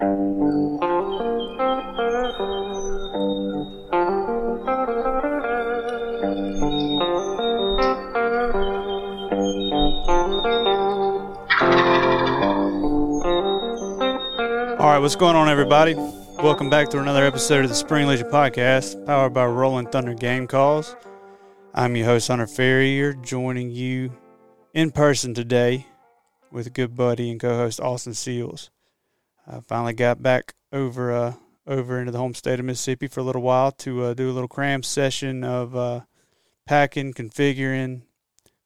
All right, what's going on, everybody? Welcome back to another episode of the Spring Legion Podcast, powered by Rolling Thunder Game Calls. I'm your host, Hunter Farrior, joining you in person today with good buddy and co-host Austin Sills. I finally got back over uh, over into the home state of Mississippi for a little while to uh, do a little cram session of uh, packing, configuring,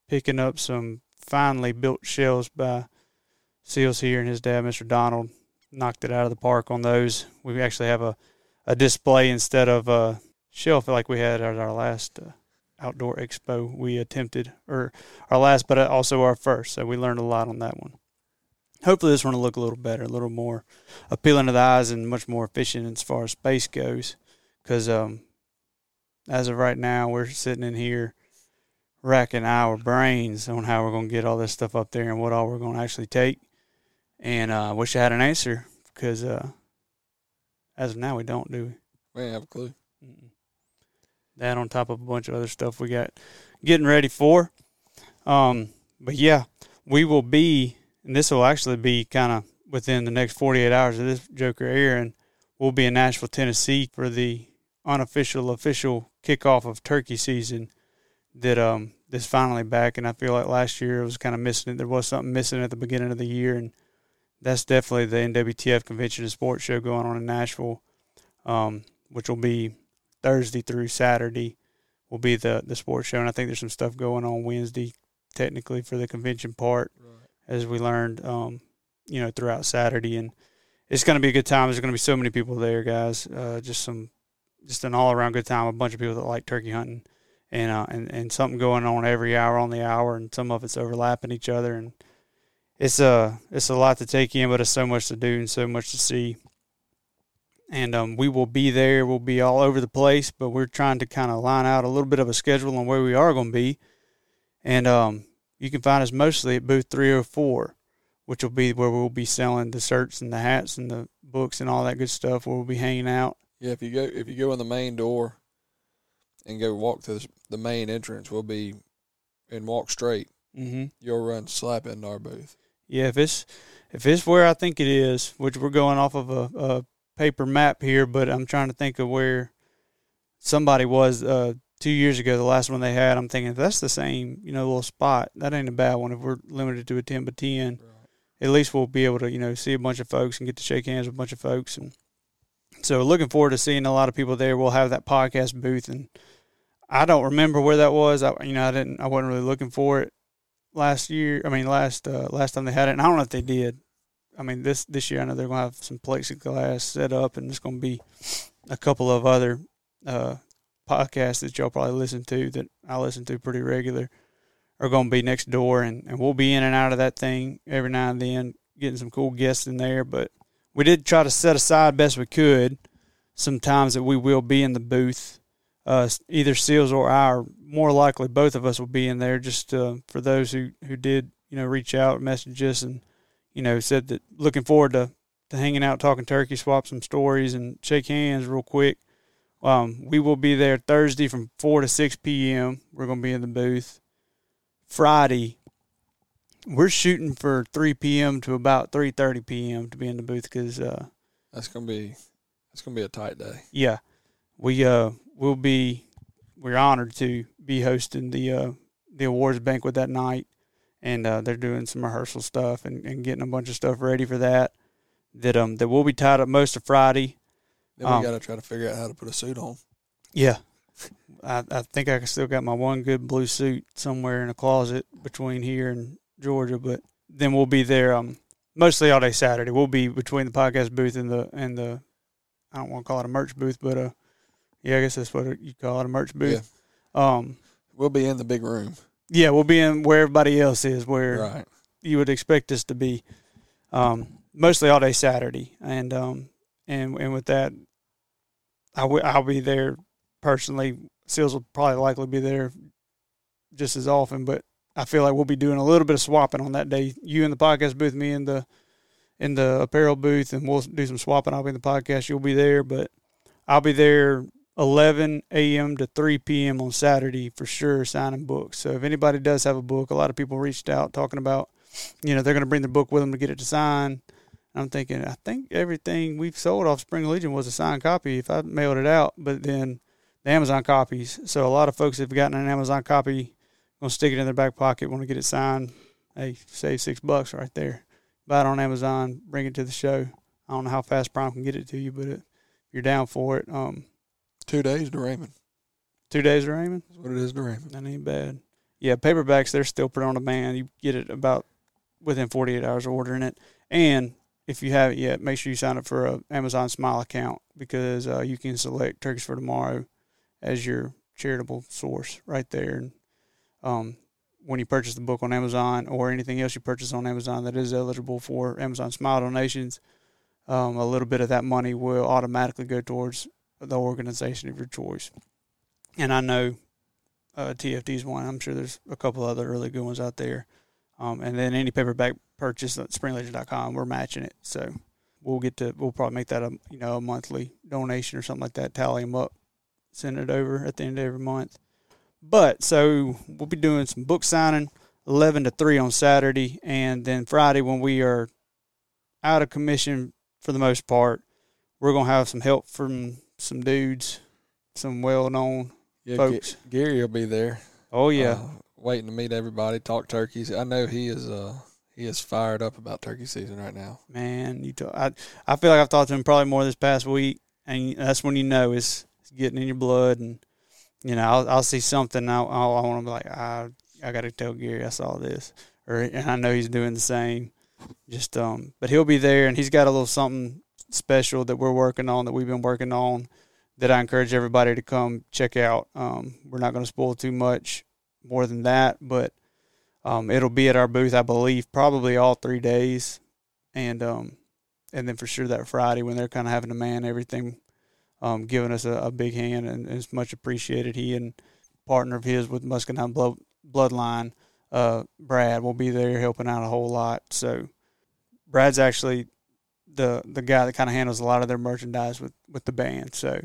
picking up some finely built shells by Sills here and his dad, Mr. Donald knocked it out of the park on those. We actually have a, a display instead of a shelf like we had at our last uh, outdoor expo. We attempted, or our last, but also our first. So we learned a lot on that one. Hopefully, this one will look a little better, a little more appealing to the eyes, and much more efficient as far as space goes. Because um, as of right now, we're sitting in here racking our brains on how we're going to get all this stuff up there and what all we're going to actually take. And uh, I uh, wish I had an answer because uh, as of now, we don't, do we? We have a clue. That on top of a bunch of other stuff we got getting ready for. Um, but yeah, we will be, and this will actually be kind of within the next 48 hours of this Joker airing. We'll be in Nashville, Tennessee for the unofficial, official kickoff of turkey season that um is finally back. And I feel like last year it was kind of missing. There was something missing at the beginning of the year, and that's definitely the NWTF Convention and Sports Show going on in Nashville, um, which will be Thursday through Saturday. Will be the the sports show, and I think there's some stuff going on Wednesday, technically for the convention part, right. As we learned, um, you know, throughout Saturday, and it's going to be a good time. There's going to be so many people there, guys. Uh, just some, just an all around good time. A bunch of people that like turkey hunting, and uh, and and something going on every hour on the hour, and some of it's overlapping each other, and it's a it's a lot to take in, but it's so much to do and so much to see. And um, we will be there. We'll be all over the place, but we're trying to kind of line out a little bit of a schedule on where we are going to be. And um, you can find us mostly at booth 304, which will be where we'll be selling the shirts and the hats and the books and all that good stuff. Where we'll be hanging out. Yeah, if you go if you go in the main door and go walk to the main entrance, we'll be and walk straight. Mm-hmm. You'll run slap into our booth. Yeah, if it's if it's where I think it is, which we're going off of a, a paper map here, but I'm trying to think of where somebody was uh, two years ago. The last one they had, I'm thinking that's the same, you know, little spot. That ain't a bad one. If we're limited to a ten by ten, right. at least we'll be able to, you know, see a bunch of folks and get to shake hands with a bunch of folks. And so, looking forward to seeing a lot of people there. We'll have that podcast booth, and I don't remember where that was. I, you know, I didn't, I wasn't really looking for it last year. I mean, last uh, last time they had it, and I don't know if they did. I mean, this this year I know they're going to have some plexiglass set up, and there's going to be a couple of other uh, podcasts that y'all probably listen to that I listen to pretty regular are going to be next door, and, and we'll be in and out of that thing every now and then, getting some cool guests in there. But we did try to set aside best we could some times that we will be in the booth uh, either Sills or I, or more likely both of us will be in there. Just uh, for those who who did you know reach out, message us, and you know said that looking forward to to hanging out, talking turkey, swap some stories, and shake hands real quick. Um, we will be there Thursday from four to six p.m. We're going to be in the booth. Friday, we're shooting for three p.m. to about three thirty p.m. to be in the booth because uh, that's gonna be that's gonna be a tight day. Yeah, we uh we'll be we're honored to be hosting the uh, the awards banquet that night, and uh, they're doing some rehearsal stuff and, and getting a bunch of stuff ready for that. That um that will be tied up most of Friday. Then we um, got to try to figure out how to put a suit on. Yeah, I I think I still got my one good blue suit somewhere in a closet between here and Georgia, but then we'll be there um mostly all day Saturday. We'll be between the podcast booth and the and the I don't want to call it a merch booth, but uh yeah, I guess that's what you call it, a merch booth. Yeah. Um, we'll be in the big room. Yeah, we'll be in where everybody else is, where right. you would expect us to be. Um, mostly all day Saturday, and um, and and with that, I w- I'll be there personally. Sills will probably likely be there just as often, but I feel like we'll be doing a little bit of swapping on that day. You in the podcast booth, me in the in the apparel booth, and we'll do some swapping. I'll be in the podcast. You'll be there, but I'll be there 11 a.m. to 3 p.m. on Saturday for sure, signing books. So if anybody does have a book, a lot of people reached out talking about, you know, they're going to bring their book with them to get it to sign. I'm thinking, I think everything we've sold off Spring Legion was a signed copy if I mailed it out, but then the Amazon copies. So a lot of folks have gotten an Amazon copy, gonna stick it in their back pocket, want to get it signed. Hey, save six bucks right there. Buy it on Amazon, bring it to the show. I don't know how fast Prime can get it to you, but if you're down for it, um, Two days to Raymond. two days to Raymond. That's what it is to Raymond. That ain't bad. Yeah, paperbacks they're still put on demand. You get it about within 48 hours of ordering it. And if you haven't yet, make sure you sign up for a Amazon Smile account because uh, you can select Turkeys for Tomorrow as your charitable source right there. And um, when you purchase the book on Amazon or anything else you purchase on Amazon that is eligible for Amazon Smile donations, um, a little bit of that money will automatically go towards the organization of your choice. And I know uh, TFD is one. I'm sure there's a couple other really good ones out there. Um, and then any paperback purchase at springlegion.com, we're matching it. So we'll get to we'll probably make that a you know a monthly donation or something like that. Tally them up, send it over at the end of every month. But so we'll be doing some book signing, eleven to three on Saturday, and then Friday when we are out of commission for the most part, we're gonna have some help from some dudes, some well known Yeah, folks. Ga- Gary will be there. Oh yeah, uh, waiting to meet everybody, talk turkeys. I know he is. Uh, he is fired up about turkey season right now. man. You talk, I I feel like I've talked to him probably more this past week, and that's when you know it's, it's getting in your blood, and you know I'll I'll see something, I'll, I want to be like I I got to tell Gary I saw this, or and I know he's doing the same. Just um, but he'll be there, and he's got a little something special that we're working on that we've been working on that I encourage everybody to come check out. Um, we're not going to spoil too much more than that, but um, it'll be at our booth, I believe, probably all three days, and um, and then for sure that Friday when they're kind of having to man everything, um, giving us a, a big hand, and, and it's much appreciated. He and partner of his with Muscadine Blood, Bloodline, uh, Brad, will be there helping out a whole lot. So Brad's actually the the guy that kind of handles a lot of their merchandise with with the band. So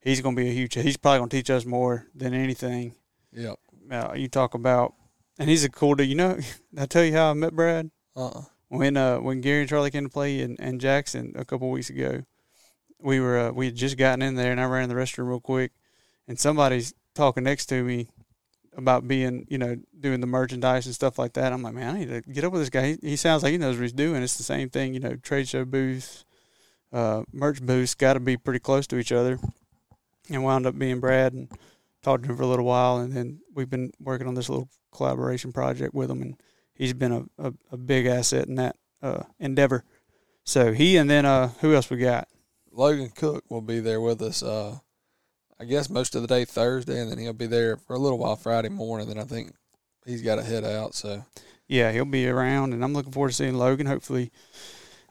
he's going to be a huge. He's probably going to teach us more than anything. Yep. Uh, you talk about, and he's a cool dude. You know, I tell you how I met Brad Uh. uh when uh when Gary and Charlie came to play in, in Jackson a couple weeks ago. We were uh, we had just gotten in there, and I ran in the restroom real quick, and somebody's talking next to me about being, you know, doing the merchandise and stuff like that. I'm like, man, I need to get up with this guy. He, he sounds like he knows what he's doing. It's the same thing, you know, trade show booths, uh, merch booths got to be pretty close to each other. And wound up being Brad and talked to him for a little while, and then we've been working on this little collaboration project with him, and he's been a, a, a big asset in that uh, endeavor. So he and then uh, who else we got? Logan Cook will be there with us. Uh, I guess most of the day Thursday, and then he'll be there for a little while Friday morning. Then I think he's got to head out. So Yeah, he'll be around, and I'm looking forward to seeing Logan. Hopefully,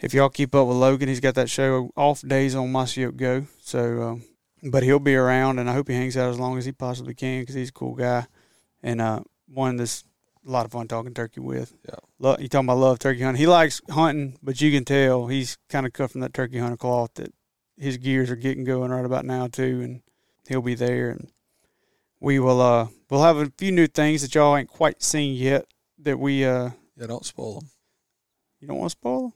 if y'all keep up with Logan, he's got that show off days on Mossy Oak Go. So, um, but he'll be around, and I hope he hangs out as long as he possibly can because he's a cool guy, and uh, one that's a lot of fun talking turkey with. Yeah. Lo- you talking about love turkey hunting? He likes hunting, but you can tell he's kind of cut from that turkey hunter cloth that his gears are getting going right about now too, and he'll be there, and we will uh we'll have a few new things that y'all ain't quite seen yet that we uh yeah, don't spoil them. you don't want to spoil them.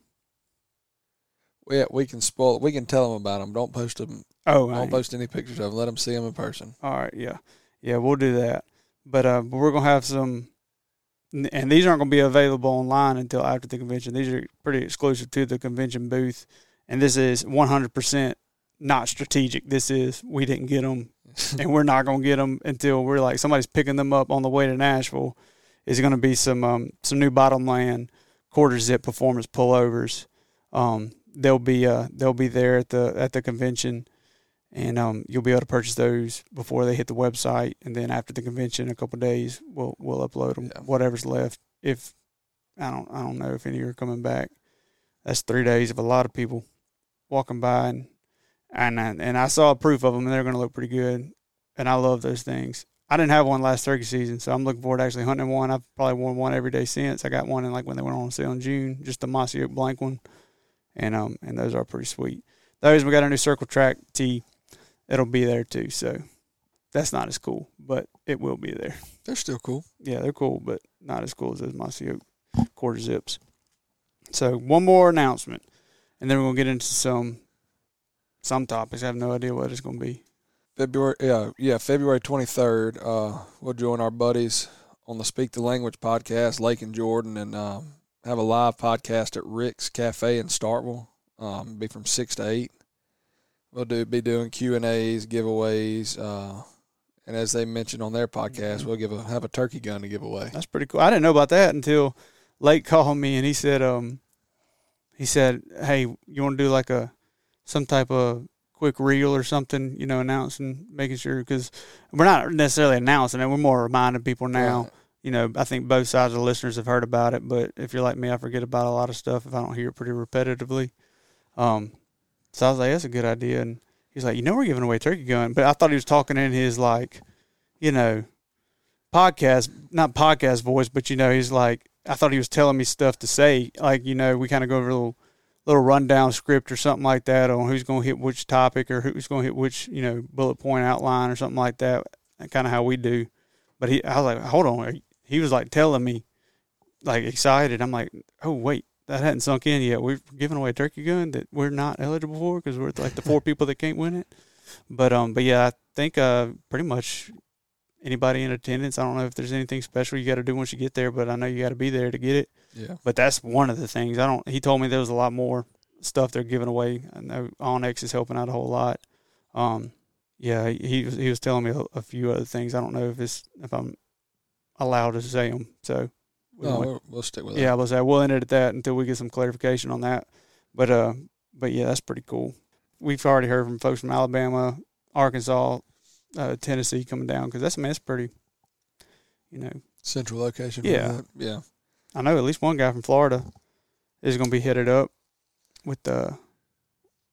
Yeah, we can spoil. We can tell them about them. Don't post them. Oh, Don't ain't- post any pictures of them. Let them see them in person. all right, yeah, yeah, we'll do that. But uh, but we're gonna have some, and these aren't gonna be available online until after the convention. These are pretty exclusive to the convention booth, and this is 100% not strategic. This is we didn't get them, and we're not gonna get them until we're like somebody's picking them up on the way to Nashville. Is going to be some um, some new bottomland quarter zip performance pullovers. Um, they'll be uh, they'll be there at the at the convention, and um, you'll be able to purchase those before they hit the website, and then after the convention, a couple of days, we'll we'll upload them. Yeah. Whatever's left, if I don't I don't know if any are coming back. That's three days of a lot of people walking by, and and I, and I saw proof of them, and they're going to look pretty good. And I love those things. I didn't have one last turkey season, so I'm looking forward to actually hunting one. I've probably worn one every day since. I got one in like when they went on sale in June, just a mossy oak blank one. And um and those are pretty sweet. Those we got a new circle track tee. It'll be there too. So that's not as cool, but it will be there. They're still cool. Yeah, they're cool, but not as cool as those Mossy Oak quarter zips. So one more announcement, and then we're gonna get into some some topics. I have no idea what it's gonna be. February, yeah, yeah, February twenty third. Uh, we'll join our buddies on the Speak the Language podcast, Lake and Jordan, and um, have a live podcast at Rick's Cafe in Starkville. Um, be from six to eight. We'll do be doing Q and A's, giveaways, uh, and as they mentioned on their podcast, we'll give a have a turkey gun to give away. That's pretty cool. I didn't know about that until Lake called me and he said, um, he said, "Hey, you want to do like a some type of quick reel or something? You know, announcing, making sure because we're not necessarily announcing it. We're more reminding people now. Right. You know, I think both sides of the listeners have heard about it, but if you're like me, I forget about a lot of stuff if I don't hear it pretty repetitively. Um, so I was like, that's a good idea. And he's like, you know, we're giving away turkey gun, but I thought he was talking in his like, you know, podcast, not podcast voice, but you know, he's like, I thought he was telling me stuff to say. Like, you know, we kind of go over a little, little rundown script or something like that on who's going to hit which topic or who's going to hit which, you know, bullet point outline or something like that. Kind of how we do. But he, I was like, hold on. He was like telling me, like excited. I'm like, oh wait, that hadn't sunk in yet. We're giving away a turkey gun that we're not eligible for because we're like the four people that can't win it. But um, but yeah, I think uh, pretty much anybody in attendance. I don't know if there's anything special you got to do once you get there, but I know you got to be there to get it. Yeah, But that's one of the things. I don't. He told me there was a lot more stuff they're giving away. I know Onyx is helping out a whole lot. Um, yeah, he was he was telling me a, a few other things. I don't know if it's if I'm allowed to say them. So we no, we'll, we'll stick with yeah, I was say we'll end it at that until we get some clarification on that. But uh, but yeah, that's pretty cool. We've already heard from folks from Alabama, Arkansas, uh, Tennessee coming down because that's I mean, that's pretty. You know, Central location. Yeah. that. yeah. I know at least one guy from Florida is going to be headed up with the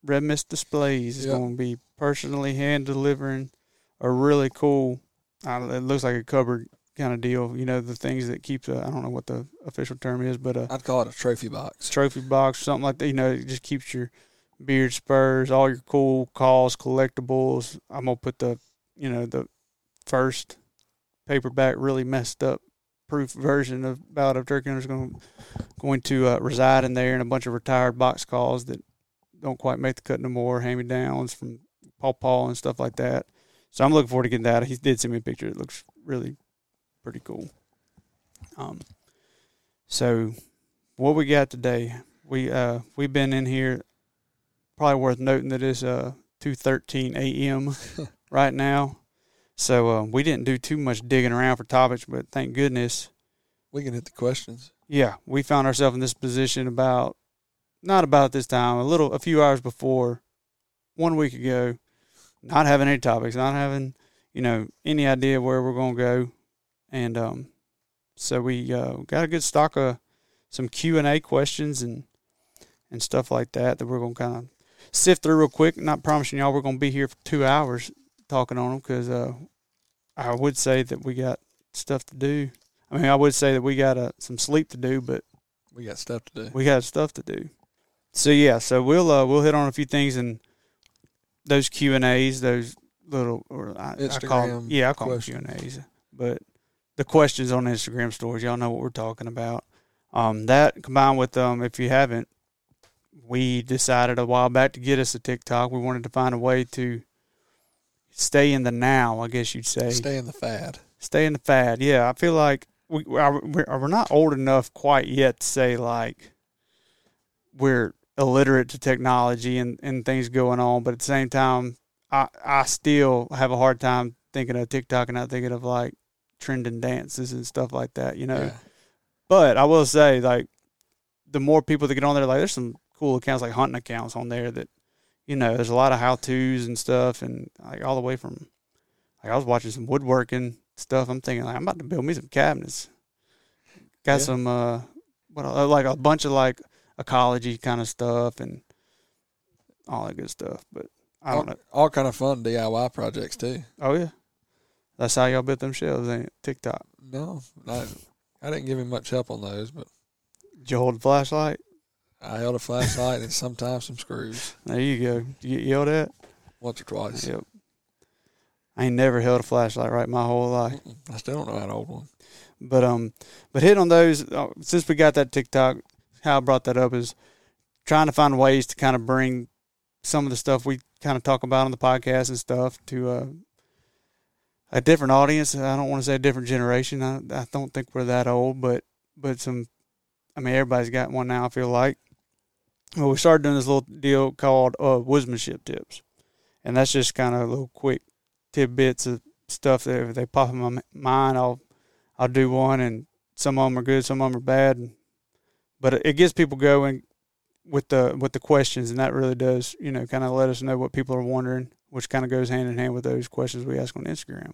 Red Mist displays. Is Yeah. going to be personally hand delivering a really cool. Uh, it looks like a cupboard kind of deal. You know, the things that keeps. Uh, I don't know what the official term is, but I'd call it a trophy box. trophy box or something like that. You know, it just keeps your beard spurs, all your cool calls, collectibles. I'm gonna put the, you know, the first paperback, really messed up proof version of Ballad of Turkey Hunters going going to uh, reside in there, and a bunch of retired box calls that don't quite make the cut no more, hand me downs from Paul Paul and stuff like that. So I'm looking forward to getting that. He did send me a picture. It looks really pretty cool. Um, so what we got today? We uh we've been in here. Probably worth noting that it's uh two thirteen a.m. right now. So uh, we didn't do too much digging around for topics, but thank goodness, We can hit the questions. yeah, we found ourselves in this position about not about this time, a little a few hours before, one week ago, not having any topics, not having you know any idea where we're gonna go, and um, so we uh, got a good stock of some Q and A questions and and stuff like that that we're gonna kind of sift through real quick. Not promising y'all we're gonna be here for two hours talking on them because uh, I would say that we got stuff to do. I mean, I would say that we got uh, some sleep to do, but We got stuff to do. we got stuff to do. So yeah, so we'll uh, we'll hit on a few things and those Q and A's, those little or I, I call them, yeah, I call them Q and A's, but the questions on Instagram stories, y'all know what we're talking about. Um, that combined with um, if you haven't, we decided a while back to get us a TikTok. We wanted to find a way to stay in the now, I guess you'd say Stay in the fad. stay in the fad. Yeah, I feel like we are, we're, we're not old enough quite yet to say like we're illiterate to technology and, and things going on, but at the same time, I I still have a hard time thinking of TikTok and not thinking of like trending dances and stuff like that. You know, Yeah. but I will say like the more people that get on there, like there's some cool accounts like hunting accounts on there that you know there's a lot of how tos and stuff and like all the way from like I was watching some woodworking stuff. I'm thinking like I'm about to build me some cabinets. Got Yeah. some uh what like a bunch of like ecology kind of stuff and all that good stuff. But I don't all, know. all kind of fun DIY projects too. Oh yeah, that's how y'all built them shelves, ain't it? TikTok. No, I, I didn't give him much help on those, but Did you hold a flashlight? I held a flashlight and sometimes some screws. There you go. You get yelled at? Once or twice. Yep. I ain't never held a flashlight right my whole life. I still don't know how to hold one. But um, but hitting on those uh, since we got that TikTok, how I brought that up is trying to find ways to kind of bring some of the stuff we kind of talk about on the podcast and stuff to uh, a different audience. I don't want to say a different generation. I, I don't think we're that old, but but some. I mean, everybody's got one now. I feel like. Well, we started doing this little deal called uh, woodsmanship tips, and that's just kind of little quick tidbits of stuff that if they pop in my mind, I'll I'll do one, and some of them are good, some of them are bad, but it gets people going with the with the questions, and that really does you know kind of let us know what people are wondering, which kind of goes hand in hand with those questions we ask on Instagram,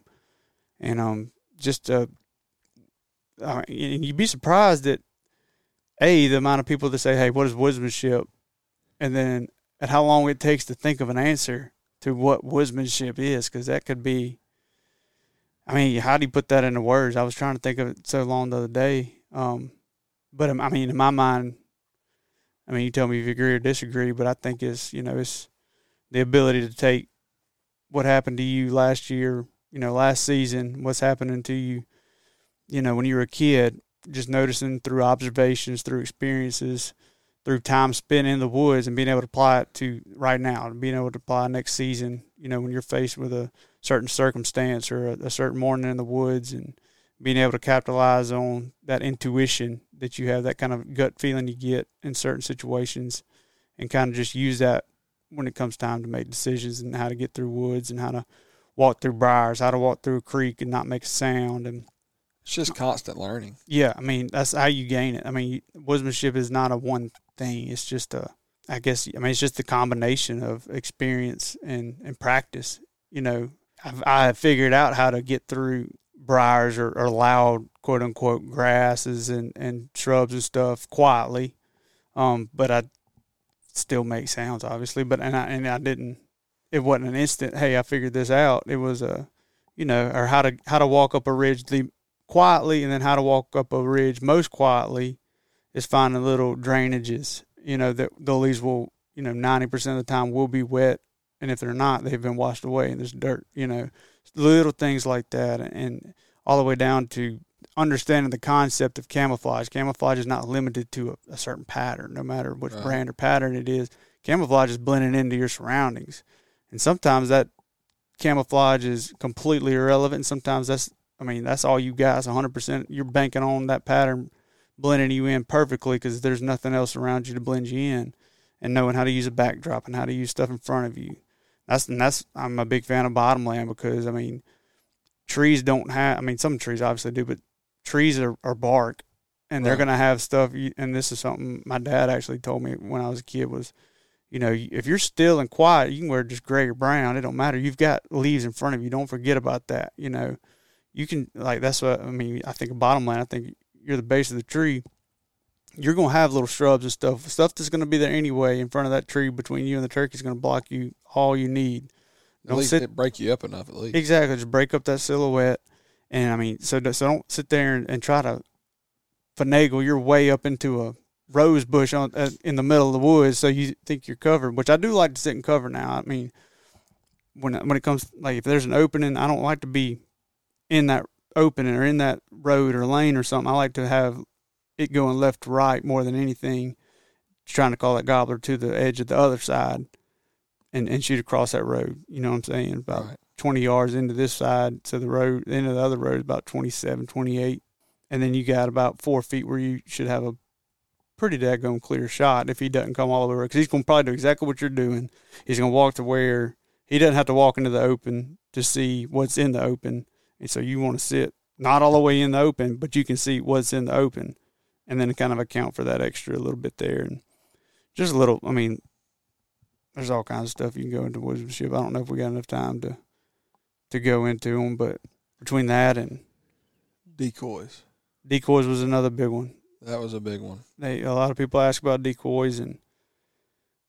and um just uh, mean, you'd be surprised that a the amount of people that say, "Hey, what is woodsmanship," and then at how long it takes to think of an answer to what woodsmanship is, because that could be. I mean, how do you put that into words? I was trying to think of it so long the other day, um, but I mean, in my mind, I mean, you tell me if you agree or disagree, but I think it's you know it's the ability to take what happened to you last year, you know, last season, what's happening to you, you know, when you were a kid, just noticing through observations, through experiences, through time spent in the woods, and being able to apply it to right now, and being able to apply next season, you know, when you're faced with a certain circumstance or a, a certain morning in the woods, and being able to capitalize on that intuition that you have, that kind of gut feeling you get in certain situations, and kind of just use that when it comes time to make decisions and how to get through woods and how to walk through briars, how to walk through a creek and not make a sound, and It's just constant learning. yeah, I mean that's how you gain it. I mean, woodsmanship is not a one thing. It's just a, I guess, I mean, it's just a combination of experience and and practice. You know, I've, I have figured out how to get through briars or, or loud quote unquote grasses and and shrubs and stuff quietly. Um, but I still make sounds, obviously. But and I and I didn't. It wasn't an instant. Hey, I figured this out. It was a, you know, or how to how to walk up a ridge the quietly, and then how to walk up a ridge most quietly is finding little drainages. You know that the leaves will, you know, ninety percent of the time will be wet, and if they're not, they've been washed away and there's dirt. You know, little things like that, and all the way down to understanding the concept of camouflage. Camouflage is not limited to a, a certain pattern, no matter which Right. brand or pattern it is. Camouflage is blending into your surroundings, and sometimes that camouflage is completely irrelevant. Sometimes that's, I mean, that's all you got. It's 100%. You're banking on that pattern blending you in perfectly because there's nothing else around you to blend you in, and knowing how to use a backdrop and how to use stuff in front of you. That's and that's I'm a big fan of bottomland because I mean, trees don't have. I mean, some trees obviously do, but trees are, are bark, and they're Right. gonna have stuff. And this is something my dad actually told me when I was a kid was, you know, if you're still and quiet, you can wear just gray or brown. It don't matter. You've got leaves in front of you. Don't forget about that. You know, you can like that's what I mean. I think bottom line, I think you're the base of the tree. You're gonna have little shrubs and stuff, stuff that's gonna be there anyway in front of that tree between you and the turkey is gonna block you all you need. At Don't least sit break you up enough at least. Exactly, just break up that silhouette, and I mean, so so don't sit there and, and try to finagle your way up into a rose bush on uh, in the middle of the woods, so you think you're covered. Which I do like to sit and cover now. I mean, when when it comes like if there's an opening, I don't like to be in that opening or in that road or lane or something. I like to have it going left to right more than anything. Trying to call that gobbler to the edge of the other side, and and shoot across that road. You know what I'm saying? About Right. 20 yards into this side. to the road, of the other road is about 27, 28. And then you got about four feet where you should have a pretty daggone clear shot if he doesn't come all the way because he's going to probably do exactly what you're doing. He's going to walk to where he doesn't have to walk into the open to see what's in the open. And so you want to sit not all the way in the open, but you can see what's in the open and then kind of account for that extra little bit there. And just a little, I mean, there's all kinds of stuff you can go into woodsmanship. I don't know if we got enough time to to go into them, but between that and Decoys. decoys was another big one. That was a big one. They a lot of people ask about decoys, and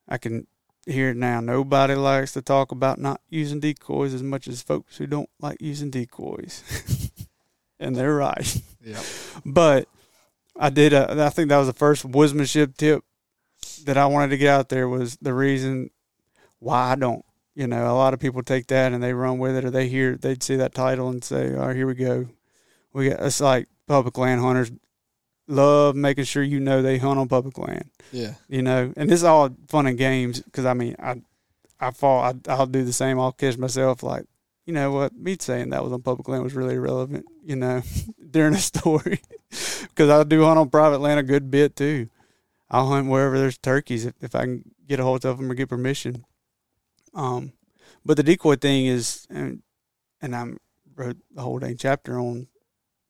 I can hear it now. Nobody likes to talk about not using decoys as much as folks who don't like using decoys, and they're right. Yep. But I did. Uh, I think that was the first woodsmanship tip that I wanted to get out there was the reason why I don't. You know, a lot of people take that and they run with it, or they hear they'd see that title and say, "All right, here we go." We got it's like public land hunters love making sure you know they hunt on public land. Yeah. You know, and this is all fun and games because I mean, I I fall, I, I'll do the same. I'll catch myself like, you know what, me saying that was on public land was really irrelevant. You know, during a story because I do hunt on private land a good bit too. I'll hunt wherever there's turkeys if, if I can get a hold of them or get permission. Um, but the decoy thing is, and, and I wrote the whole dang chapter on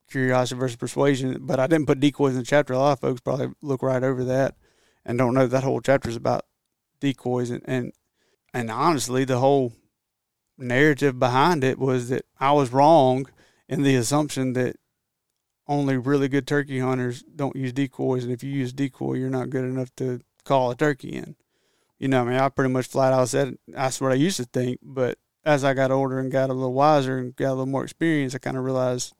curiosity versus persuasion, but I didn't put decoys in the chapter. A lot of folks probably look right over that and don't know that whole chapter is about decoys. And, and, and honestly, the whole narrative behind it was that I was wrong in the assumption that only really good turkey hunters don't use decoys, and if you use decoy, you're not good enough to call a turkey in. You know, I mean, I pretty much flat out said that's what I used to think, but as I got older and got a little wiser and got a little more experience, I kind of realized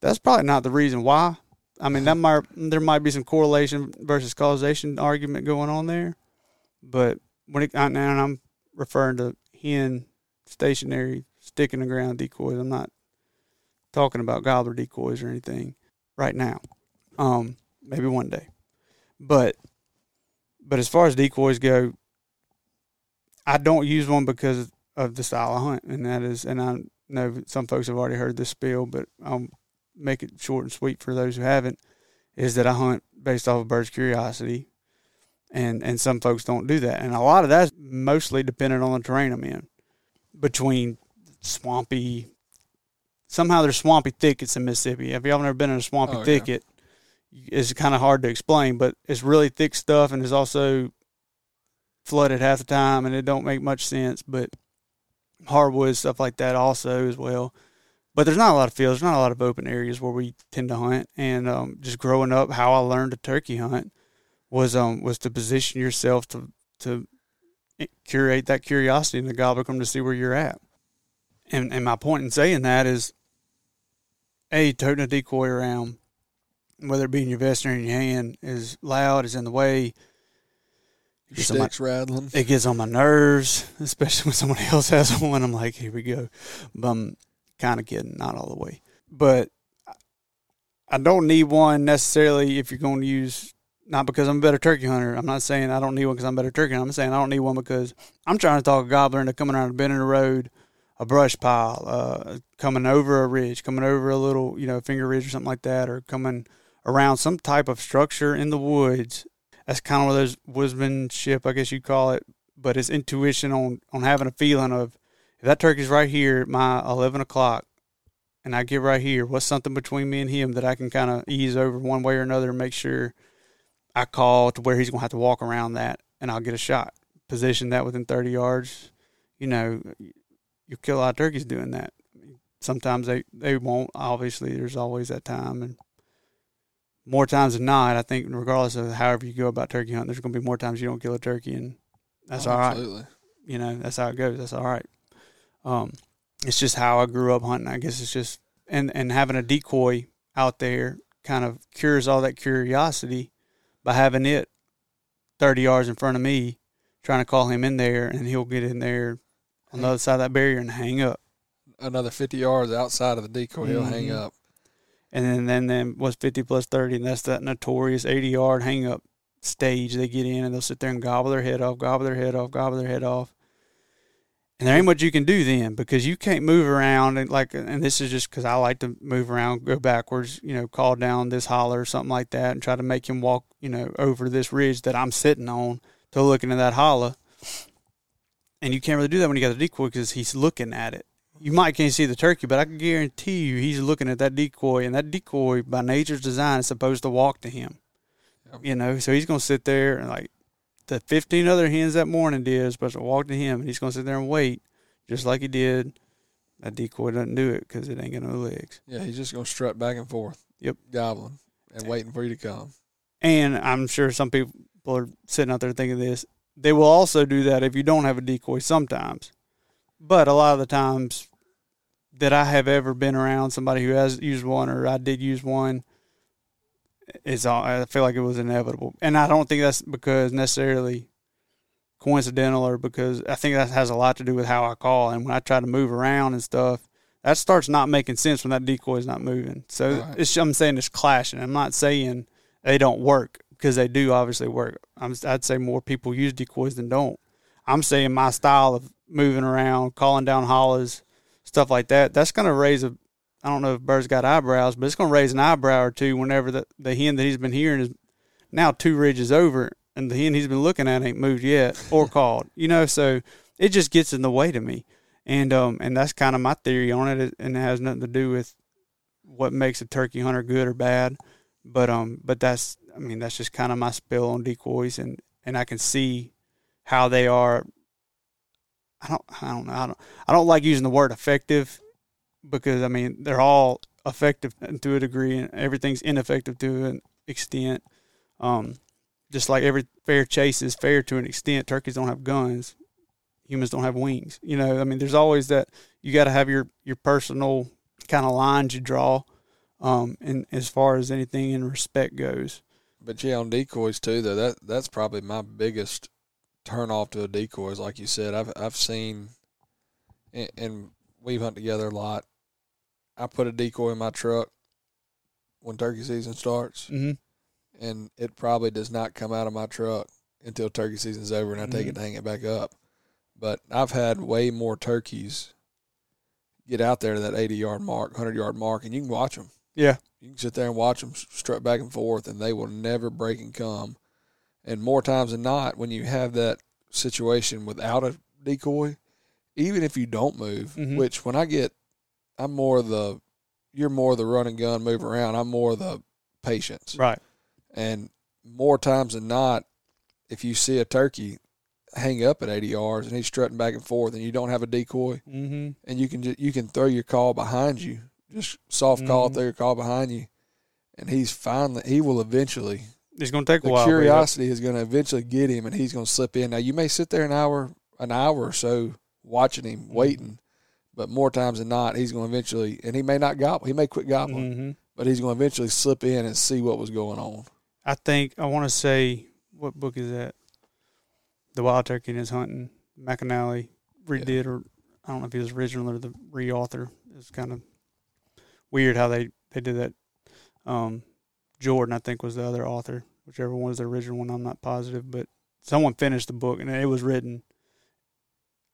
that's probably not the reason why. I mean, that might there might be some correlation versus causation argument going on there, but when it and I'm referring to hen stationary stick in the ground decoys. I'm not talking about gobbler decoys or anything right now. Um, maybe one day, but but as far as decoys go, I don't use one because of the style I hunt, and that is, and I know some folks have already heard this spiel, but I'll make it short and sweet for those who haven't. Is that I hunt based off of bird's curiosity, and and some folks don't do that, and a lot of that's mostly dependent on the terrain I'm in, between swampy. Somehow there's swampy thickets in Mississippi. Have y'all ever been in a swampy Oh, yeah. thicket? It's kind of hard to explain, but it's really thick stuff, and it's also flooded half the time, and it don't make much sense. But hardwood stuff like that also as well. But there's not a lot of fields, there's not a lot of open areas where we tend to hunt. And um, just growing up, how I learned to turkey hunt was um was to position yourself to to curate that curiosity in the gobbler come to see where you're at. And and my point in saying that is, a toting a decoy around, whether it be in your vest or in your hand, is loud, is in the way. Somebody- sticks rattling. it gets on my nerves, especially when somebody else has one. I'm like, here we go. But I'm kind of kidding, not all the way. But I don't need one necessarily if you're going to use, not because I'm a better turkey hunter. I'm not saying I don't need one because I'm a better turkey hunter. I'm saying I don't need one because I'm trying to talk a gobbler into coming around a bend in the road, a brush pile, uh, coming over a ridge, coming over a little, you know, finger ridge or something like that, or coming around some type of structure in the woods that's kind of one of those woodsmanship, I guess you'd call it, but it's intuition on on having a feeling of if that turkey's right here at my eleven o'clock, and I get right here, what's something between me and him that I can kind of ease over one way or another and make sure I call to where he's gonna have to walk around that, and I'll get a shot, position that within thirty yards. You know, you kill a lot of turkeys doing that. Sometimes they they won't. Obviously, there's always that time and more times than not, I think regardless of however you go about turkey hunting, there's going to be more times you don't kill a turkey, and that's Oh, all right. Absolutely. You know, that's how it goes. That's all right. Um, it's just how I grew up hunting. I guess it's just and and having a decoy out there kind of cures all that curiosity by having it thirty yards in front of me, trying to call him in there, and he'll get in there on the other side of that barrier and hang up. Another 50 yards outside of the decoy, he'll hang Mhm. up. And then then then was fifty plus thirty, and that's that notorious eighty yard hang up stage. They get in and they'll sit there and gobble their head off, gobble their head off, gobble their head off. And there ain't much you can do then because you can't move around and like. And this is just because I like to move around, go backwards. You know, call down this holler or something like that, and try to make him walk. You know, over this ridge that I'm sitting on to look into that holler. And you can't really do that when you got the decoy because he's looking at it you might can't see the turkey, but I can guarantee you he's looking at that decoy, and that decoy by nature's design is supposed to walk to him. Yep. You know, so he's gonna sit there and like the fifteen other hens that morning did are supposed to walk to him, and he's gonna sit there and wait, just like he did. That decoy doesn't do it because it ain't got no legs. Yeah, he's just going to strut back and forth. Yep. Gobbling and waiting for you to come. And I'm sure some people are sitting out there thinking this. They will also do that if you don't have a decoy sometimes. But a lot of the times that I have ever been around somebody who has used one or I did use one, it's all. I feel like it was inevitable, and I don't think that's because necessarily coincidental or because I think that has a lot to do with how I call and when I try to move around and stuff. That starts not making sense when that decoy is not moving. So Right. it's, I'm saying it's clashing. I'm not saying they don't work because they do obviously work. I'm, I'd say more people use decoys than don't. I'm saying my style of moving around, calling down hollows, stuff like that. That's going to raise a. I don't know if Bird's got eyebrows, but it's going to raise an eyebrow or two whenever the the hen that he's been hearing is now two ridges over, and the hen he's been looking at ain't moved yet or called. You know, so it just gets in the way to me, and um and that's kind of my theory on it, and it has nothing to do with what makes a turkey hunter good or bad, but um but that's I mean that's just kind of my spill on decoys, and and I can see how they are. I don't I don't know I don't I don't like using the word effective because I mean they're all effective to a degree, and everything's ineffective to an extent. Um, just like every fair chase is fair to an extent. Turkeys don't have guns. Humans don't have wings. You know, I mean, there's always that. You got to have your your personal kind of lines you draw. Um, and as far as anything in respect goes, But yeah, on decoys too, though that that's probably my biggest turn off to a decoys, like you said, I've I've seen, and, and we've hunted together a lot. I put a decoy in my truck when turkey season starts, mm-hmm. and it probably does not come out of my truck until turkey season's over, and I take Mhm. it to hang it back up. But I've had way more turkeys get out there to that eighty yard mark, hundred yard mark, and you can watch them. yeah, You can sit there and watch them strut back and forth, and they will never break and come. And more times than not, when you have that situation without a decoy, even if you don't move, Mhm. which when I get, I'm more the, you're more the run and gun, move around. I'm more the patience. right, And more times than not, if you see a turkey hang up at 80 yards and he's strutting back and forth, and you don't have a decoy, mm-hmm. and you can just, you can throw your call behind you, just soft call, Mhm. throw your call behind you, and he's finally he will eventually. It's gonna take a The while. curiosity is going to eventually get him, and he's going to slip in. Now you may sit there an hour, an hour or so watching him, Mm-hmm. waiting, but more times than not, he's going to eventually, and he may not gobble, he may quit gobbling, Mhm. but he's going to eventually slip in and see what was going on. I think I want to say what book is that? The Wild Turkey and His Hunting. McIlhenny redid, or I don't know if he was original or the re-author. It's kind of weird how they they did that. Um, Jordan, I think, was the other author. Whichever one was the original one, I'm not positive, but someone finished the book and it was written.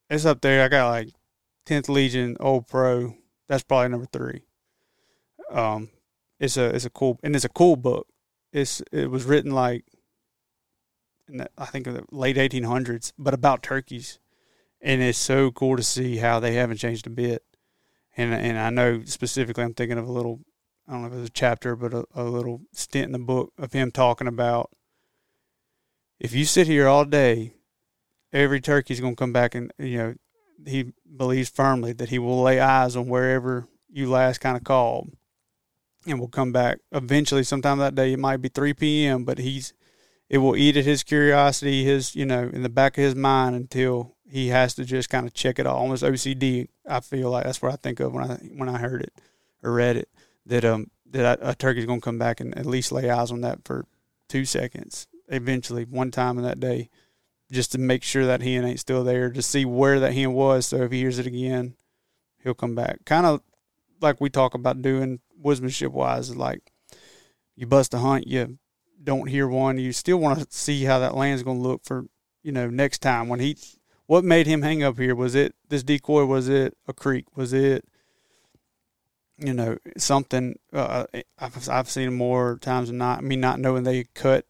It's up there. I got like 10th Legion Old Pro. That's probably number three. Um, it's a it's a cool and it's a cool book it's it was written like in the, I think the late 1800s, but about turkeys, and it's so cool to see how they haven't changed a bit. And and I know specifically, I'm thinking of a little, I don't know if it was a chapter, but a, a little stint in the book of him talking about if you sit here all day, every turkey's going to come back, and you know he believes firmly that he will lay eyes on wherever you last kind of called and will come back. Eventually sometime that day it might be 3 p.m but he's it will eat at his curiosity his you know in the back of his mind until he has to just kind of check it all. Almost ocd i feel like that's what i think of when i when i heard it or read it that um that a, a turkey's going to come back and at least lay eyes on that for two seconds eventually one time in that day just to make sure that hen ain't still there to see where that hen was so if he hears it again he'll come back kind of like we talk about doing woodsmanship wise, like you bust a hunt, you don't hear one, you still want to see how that land's going to look for you know next time when he. What made him hang up here? Was it this decoy? Was it a creek? Was it you know something? Uh, I've I've seen more times than not. me not knowing they cut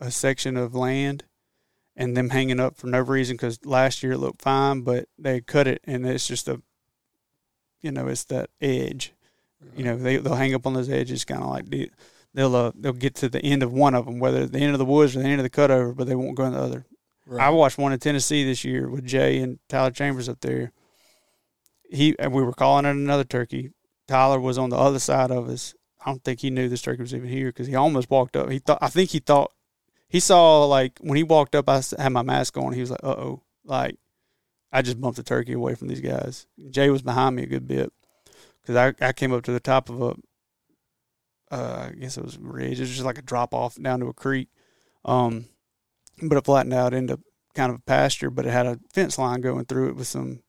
a section of land and them hanging up for no reason because last year it looked fine, but they cut it and it's just a you know it's that edge you know they they'll hang up on those edges kind of like the, they'll uh, they'll get to the end of one of them whether the end of the woods or the end of the cutover but they won't go in the other Right. i watched one in tennessee this year with jay and tyler chambers up there he and we were calling it another turkey tyler was on the other side of us i don't think he knew this turkey was even here because he almost walked up he thought i think he thought he saw like when he walked up I had my mask on he was like uh-oh like i just bumped the turkey away from these guys jay was behind me a good bit because I, I came up to the top of a uh, I guess it was a ridge. It was just like a drop off down to a creek. Um, but it flattened out into kind of a pasture, but it had a fence line going through it with some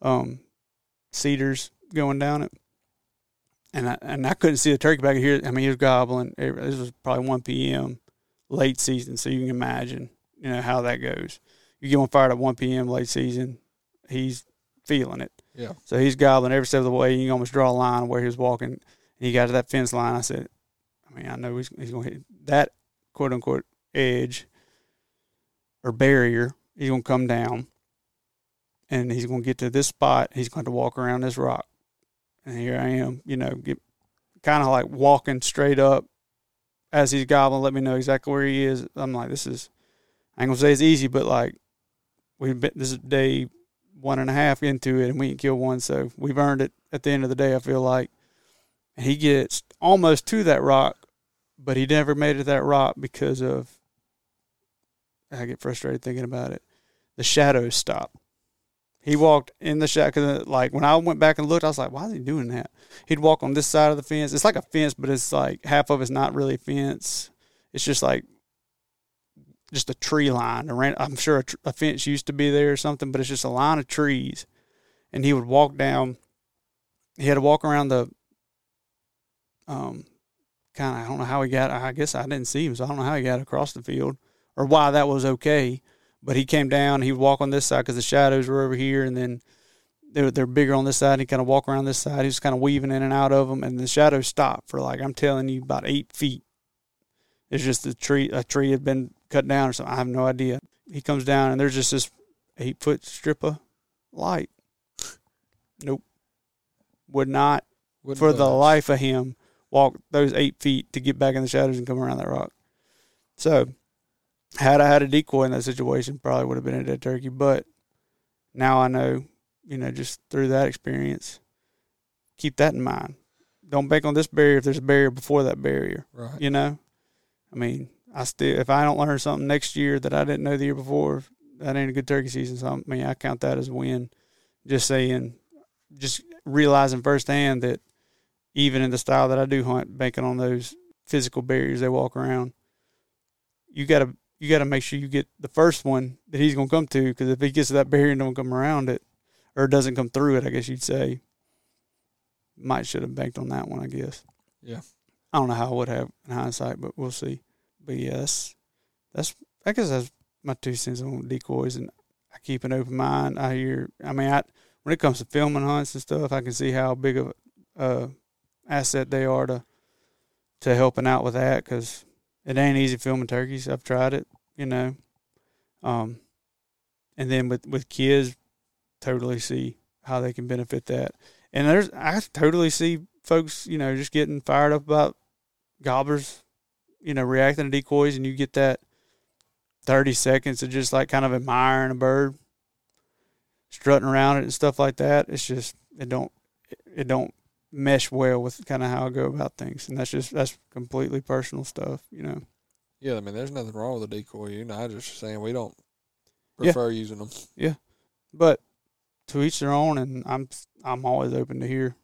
um, cedars going down it. And I, and I couldn't see the turkey back here. I mean, he was gobbling. It, this was probably 1 p.m. late season, so you can imagine, you know, how that goes. You get one fired at 1 p.m. late season, he's feeling it. Yeah. So he's gobbling every step of the way. You can almost draw a line where he was walking. And he got to that fence line. I said, I mean, I know he's, he's going to hit that quote unquote edge or barrier. He's going to come down and he's going to get to this spot. He's going to walk around this rock. And here I am, you know, get kind of like walking straight up as he's gobbling, let me know exactly where he is. I'm like, this is, I ain't to say it's easy, but like, we've been, this is day one and a half into it and we ain't killed one. So we've earned it at the end of the day, I feel like. And he gets almost to that rock, but he never made it to that rock because of, I get frustrated thinking about it. The shadows stop. He walked in the shadow. Cause like when I went back and looked, I was like, why is he doing that? He'd walk on this side of the fence. It's like a fence, but it's like half of it's not really a fence. It's just like just a tree line. I'm sure a, tr- a fence used to be there or something, but it's just a line of trees. And he would walk down. He had to walk around the um kind of I don't know how he got. I guess I didn't see him, so I don't know how he got across the field or why that was okay. But he came down. He would walk on this side because the shadows were over here, and then they're they're bigger on this side. And he kind of walk around this side. He was kind of weaving in and out of them, and the shadows stopped for like I'm telling you about eight feet. It's just a tree. A tree had been cut down or something. I have no idea. He comes down, and there's just this eight foot strip of light. Nope. Would not, Wouldn't for the life of him, walk those eight feet to get back in the shadows and come around that rock. So, had I had a decoy in that situation, probably would have been a dead turkey. But now I know, you know, just through that experience, keep that in mind. Don't bank on this barrier if there's a barrier before that barrier. Right. You know, I mean, I still if I don't learn something next year that I didn't know the year before, that ain't a good turkey season. So I mean, I count that as a win. Just saying, just realizing firsthand that even in the style that I do hunt, banking on those physical barriers they walk around, you gotta you gotta make sure you get the first one that he's gonna come to. Because if he gets to that barrier and don't come around it, or doesn't come through it, I guess you'd say, might should have banked on that one. I guess. Yeah. I don't know how I would have in hindsight, but we'll see. But yes, that's, that's I guess that's my two cents on decoys, and I keep an open mind. I hear, I mean, I when it comes to filming hunts and stuff, I can see how big of a uh, asset they are to to helping out with that because it ain't easy filming turkeys. I've tried it, you know. Um, and then with with kids, totally see how they can benefit that. And there's I totally see folks, you know, just getting fired up about gobblers, you know, reacting to decoys, and you get that thirty seconds of just like kind of admiring a bird, strutting around it and stuff like that. It's just it don't it don't mesh well with kind of how I go about things, and that's just that's completely personal stuff, you know. Yeah, I mean, there's nothing wrong with a decoy. You know, I just saying we don't Yeah. prefer using them. Yeah, but to each their own, and I'm I'm always open to hear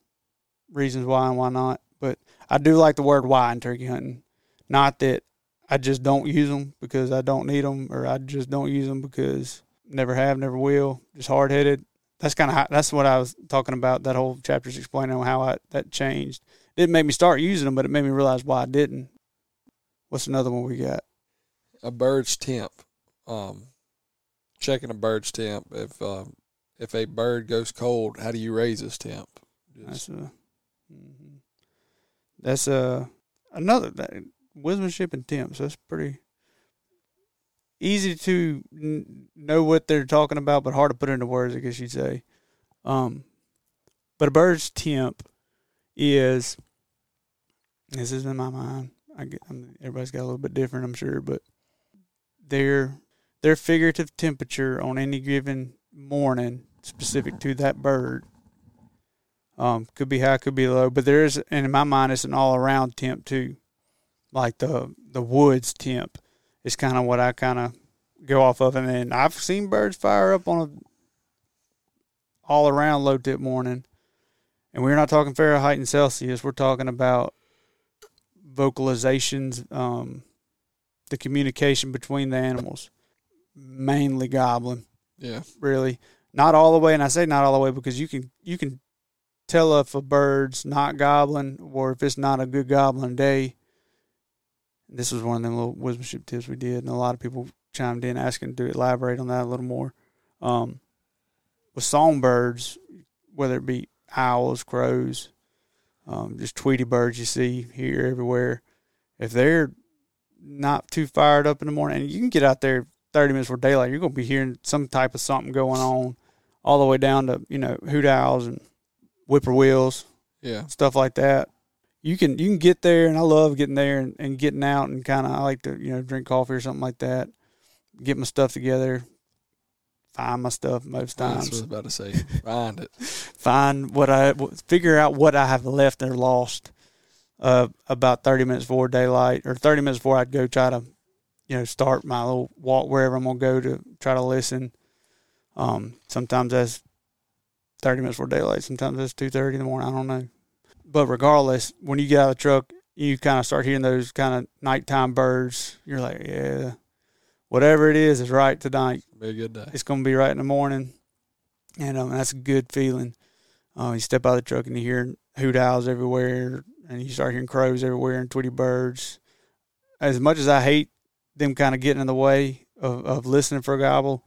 reasons why and why not. But I do like the word why in turkey hunting. Not that I just don't use them because I don't need them, or I just don't use them because never have, never will. Just hard headed. That's kind of that's what I was talking about. That whole chapter's explaining how I that changed. It didn't make me start using them, but it made me realize why I didn't. What's another one we got? A bird's temp. Um, checking a bird's temp. If um, if a bird goes cold, how do you raise his temp? That's Just, a, mhm. that's a another that, woodsmanship and temps. That's pretty easy to n- know what they're talking about, but hard to put into words. I guess you'd say. Um, but a bird's temp is this is in my mind. I get, I'm, everybody's got a little bit different, I'm sure, but their their figurative temperature on any given morning specific to that bird um, could be high, could be low, but there is, and in my mind, it's an all around temp too. Like the the woods temp is kind of what I kind of go off of, and then I've seen birds fire up on a all around low tip morning, and we're not talking Fahrenheit and Celsius. We're talking about vocalizations, um, the communication between the animals, mainly gobbling. Yeah. Really, not all the way, and I say not all the way because you can you can tell if a bird's not gobbling or if it's not a good gobbling day. This was one of them little woodsmanship tips we did, and a lot of people chimed in asking to elaborate on that a little more. Um, with songbirds, whether it be owls, crows, um, just tweety birds you see here everywhere, if they're not too fired up in the morning, and you can get out there 30 minutes before daylight, you're going to be hearing some type of something going on all the way down to, you know, hoot owls and whippoorwills, Yeah. stuff like that. You can you can get there, and I love getting there and, and getting out and kind of I like to you know drink coffee or something like that, get my stuff together, find my stuff most what I was about to say. Find it. find what I figure out what I have left or lost. Uh, about thirty minutes before daylight, or thirty minutes before I'd go try to, you know, start my little walk wherever I'm gonna go to try to listen. Um, sometimes that's thirty minutes before daylight. Sometimes that's two thirty in the morning. I don't know. But regardless, when you get out of the truck, you kind of start hearing those kind of nighttime birds. You're like, yeah, whatever it is is right tonight Be a good day. it's going to be right in the morning, and um, that's a good feeling. Uh, you step out of the truck and you hear hoot owls everywhere, and you start hearing crows everywhere and tweety birds. As much as I hate them kind of getting in the way of, of listening for a gobble,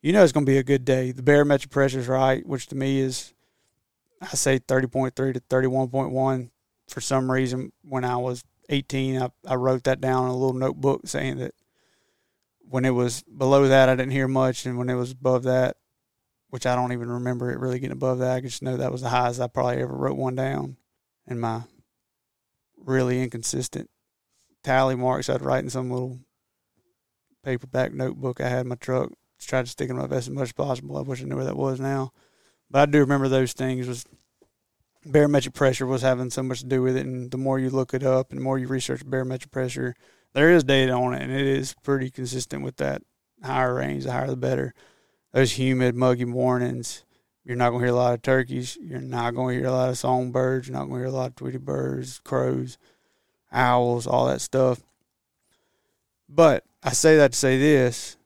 you know it's going to be a good day. The barometric pressure is right, which to me is, I say 30.3 to 31.1. For some reason, when I was 18, I, I wrote that down in a little notebook saying that when it was below that, I didn't hear much, and when it was above that, which I don't even remember it really getting above that, I just know that was the highest I probably ever wrote one down in my really inconsistent tally marks I'd write in some little paperback notebook I had in my truck. Just tried to stick in my vest as much as possible. I wish I knew where that was now. But I do remember those things was barometric pressure was having so much to do with it and the more you look it up and the more you research barometric pressure, there is data on it and it is pretty consistent with that higher range, the higher the better. Those humid, muggy mornings, you're not gonna hear a lot of turkeys, you're not gonna hear a lot of songbirds, you're not gonna hear a lot of tweety birds, crows, owls, all that stuff. But I say that to say this: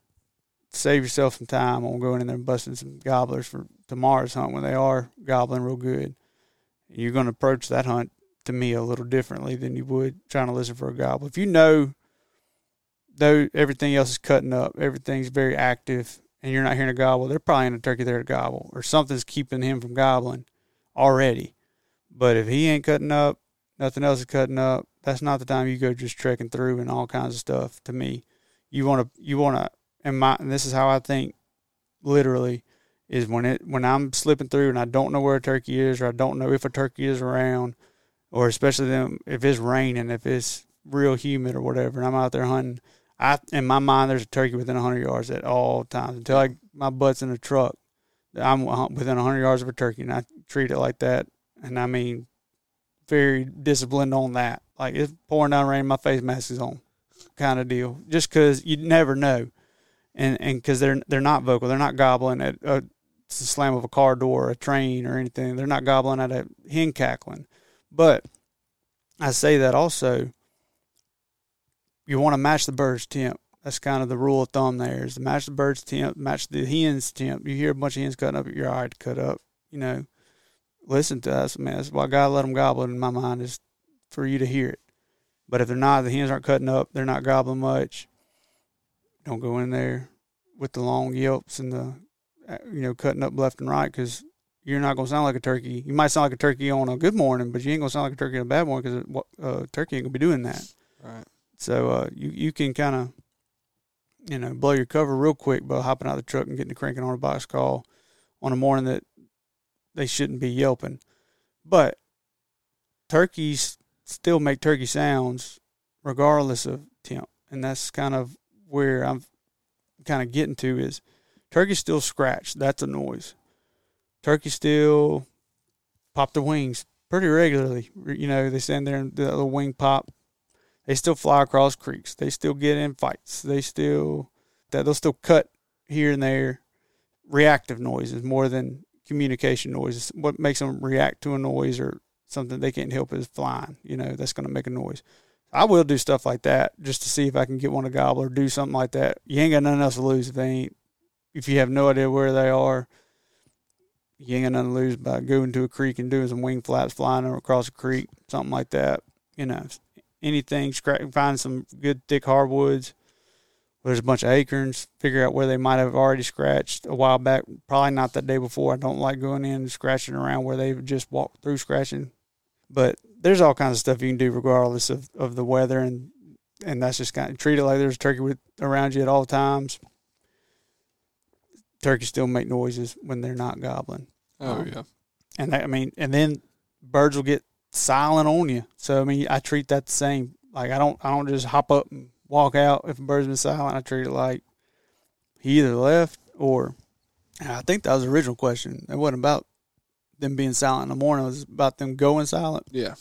save yourself some time on going in there and busting some gobblers for tomorrow's hunt when they are gobbling real good. You're going to approach that hunt to me a little differently than you would trying to listen for a gobble. If you know, though everything else is cutting up, everything's very active, and you're not hearing a gobble, they're probably in a turkey there to gobble, or something's keeping him from gobbling already. But if he ain't cutting up, nothing else is cutting up. That's not the time you go just trekking through and all kinds of stuff. To me, you want to you want to and my and this is how I think literally is when it when I'm slipping through and I don't know where a turkey is or I don't know if a turkey is around or especially them if it's raining if it's real humid or whatever and I'm out there hunting I in my mind there's a turkey within 100 yards at all times until I my butt's in a truck. I'm within 100 yards of a turkey and I treat it like that and I mean very disciplined on that. Like it's pouring down rain my face mask is on kind of deal. Just because you never know and and because they're they're not vocal, they're not gobbling at uh, a slam of a car door, or a train, or anything. They're not gobbling at a hen cackling. But I say that also, you want to match the bird's temp. That's kind of the rule of thumb. There is to match the bird's temp, match the hen's temp. You hear a bunch of hens cutting up, you're all right cut up. You know, listen to us, man. That's why God let them gobble. In my mind, is for you to hear it. But if they're not, the hens aren't cutting up. They're not gobbling much don't go in there with the long yelps and the you know cutting up left and right because you're not going to sound like a turkey. You might sound like a turkey on a good morning, but you ain't going to sound like a turkey on a bad morning because uh, turkey ain't going to be doing that. Right. So uh, you you can kind of you know blow your cover real quick by hopping out of the truck and getting the cranking on a box call on a morning that they shouldn't be yelping. But turkeys still make turkey sounds regardless of temp, and that's kind of where I'm kind of getting to is turkey still scratch. That's a noise. Turkey still pop their wings pretty regularly. You know, they stand there and the little wing pop. They still fly across creeks. They still get in fights. They still that they'll still cut here and there. Reactive noises more than communication noises. What makes them react to a noise or something they can't help is flying. You know, that's going to make a noise. I will do stuff like that just to see if I can get one to gobble or do something like that. You ain't got nothing else to lose if they ain't. If you have no idea where they are, you ain't got nothing to lose by going to a creek and doing some wing flaps flying across a creek, something like that. You know, anything. Scratch find some good thick hardwoods. Where there's a bunch of acorns. Figure out where they might have already scratched a while back. Probably not that day before. I don't like going in and scratching around where they've just walked through scratching. But there's all kinds of stuff you can do regardless of, of the weather and and that's just kind of treat it like there's a turkey with, around you at all times. Turkeys still make noises when they're not gobbling. Oh um, yeah, and I mean, and then birds will get silent on you. So I mean, I treat that the same. Like I don't I don't just hop up and walk out if a bird's been silent. I treat it like he either left or I think that was the original question. It wasn't about them being silent in the morning. It was about them going silent. Yeah.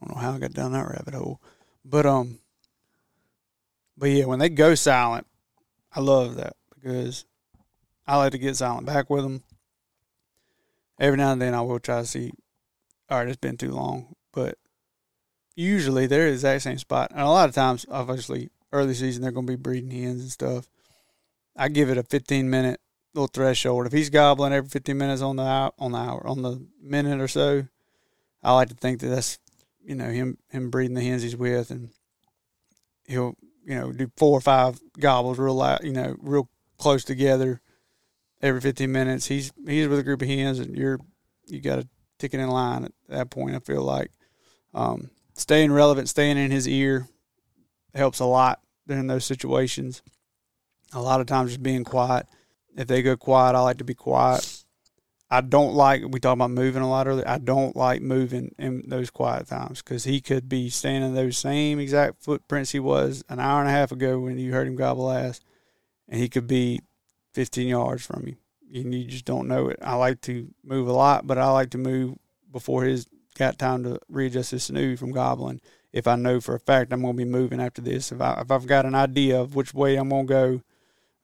I don't know how I got down that rabbit hole, but um, but yeah, when they go silent, I love that because I like to get silent back with them. Every now and then, I will try to see. All right, it's been too long, but usually they're the exact same spot. And a lot of times, obviously, early season they're going to be breeding hens and stuff. I give it a 15 minute little threshold. If he's gobbling every 15 minutes on the hour, on the hour, on the minute or so, I like to think that that's you know him him breeding the hens he's with, and he'll you know do four or five gobbles real loud, you know, real close together every 15 minutes. He's he's with a group of hens, and you're you got to ticket in line at that point. I feel like um, staying relevant, staying in his ear helps a lot during those situations. A lot of times just being quiet if they go quiet, I like to be quiet. I don't like we talk about moving a lot earlier. I don't like moving in those quiet times because he could be standing those same exact footprints he was an hour and a half ago when you heard him gobble ass, and he could be 15 yards from you. And you just don't know it. I like to move a lot, but I like to move before he's got time to readjust his snooze from gobbling. If I know for a fact I'm going to be moving after this, if I if I've got an idea of which way I'm going to go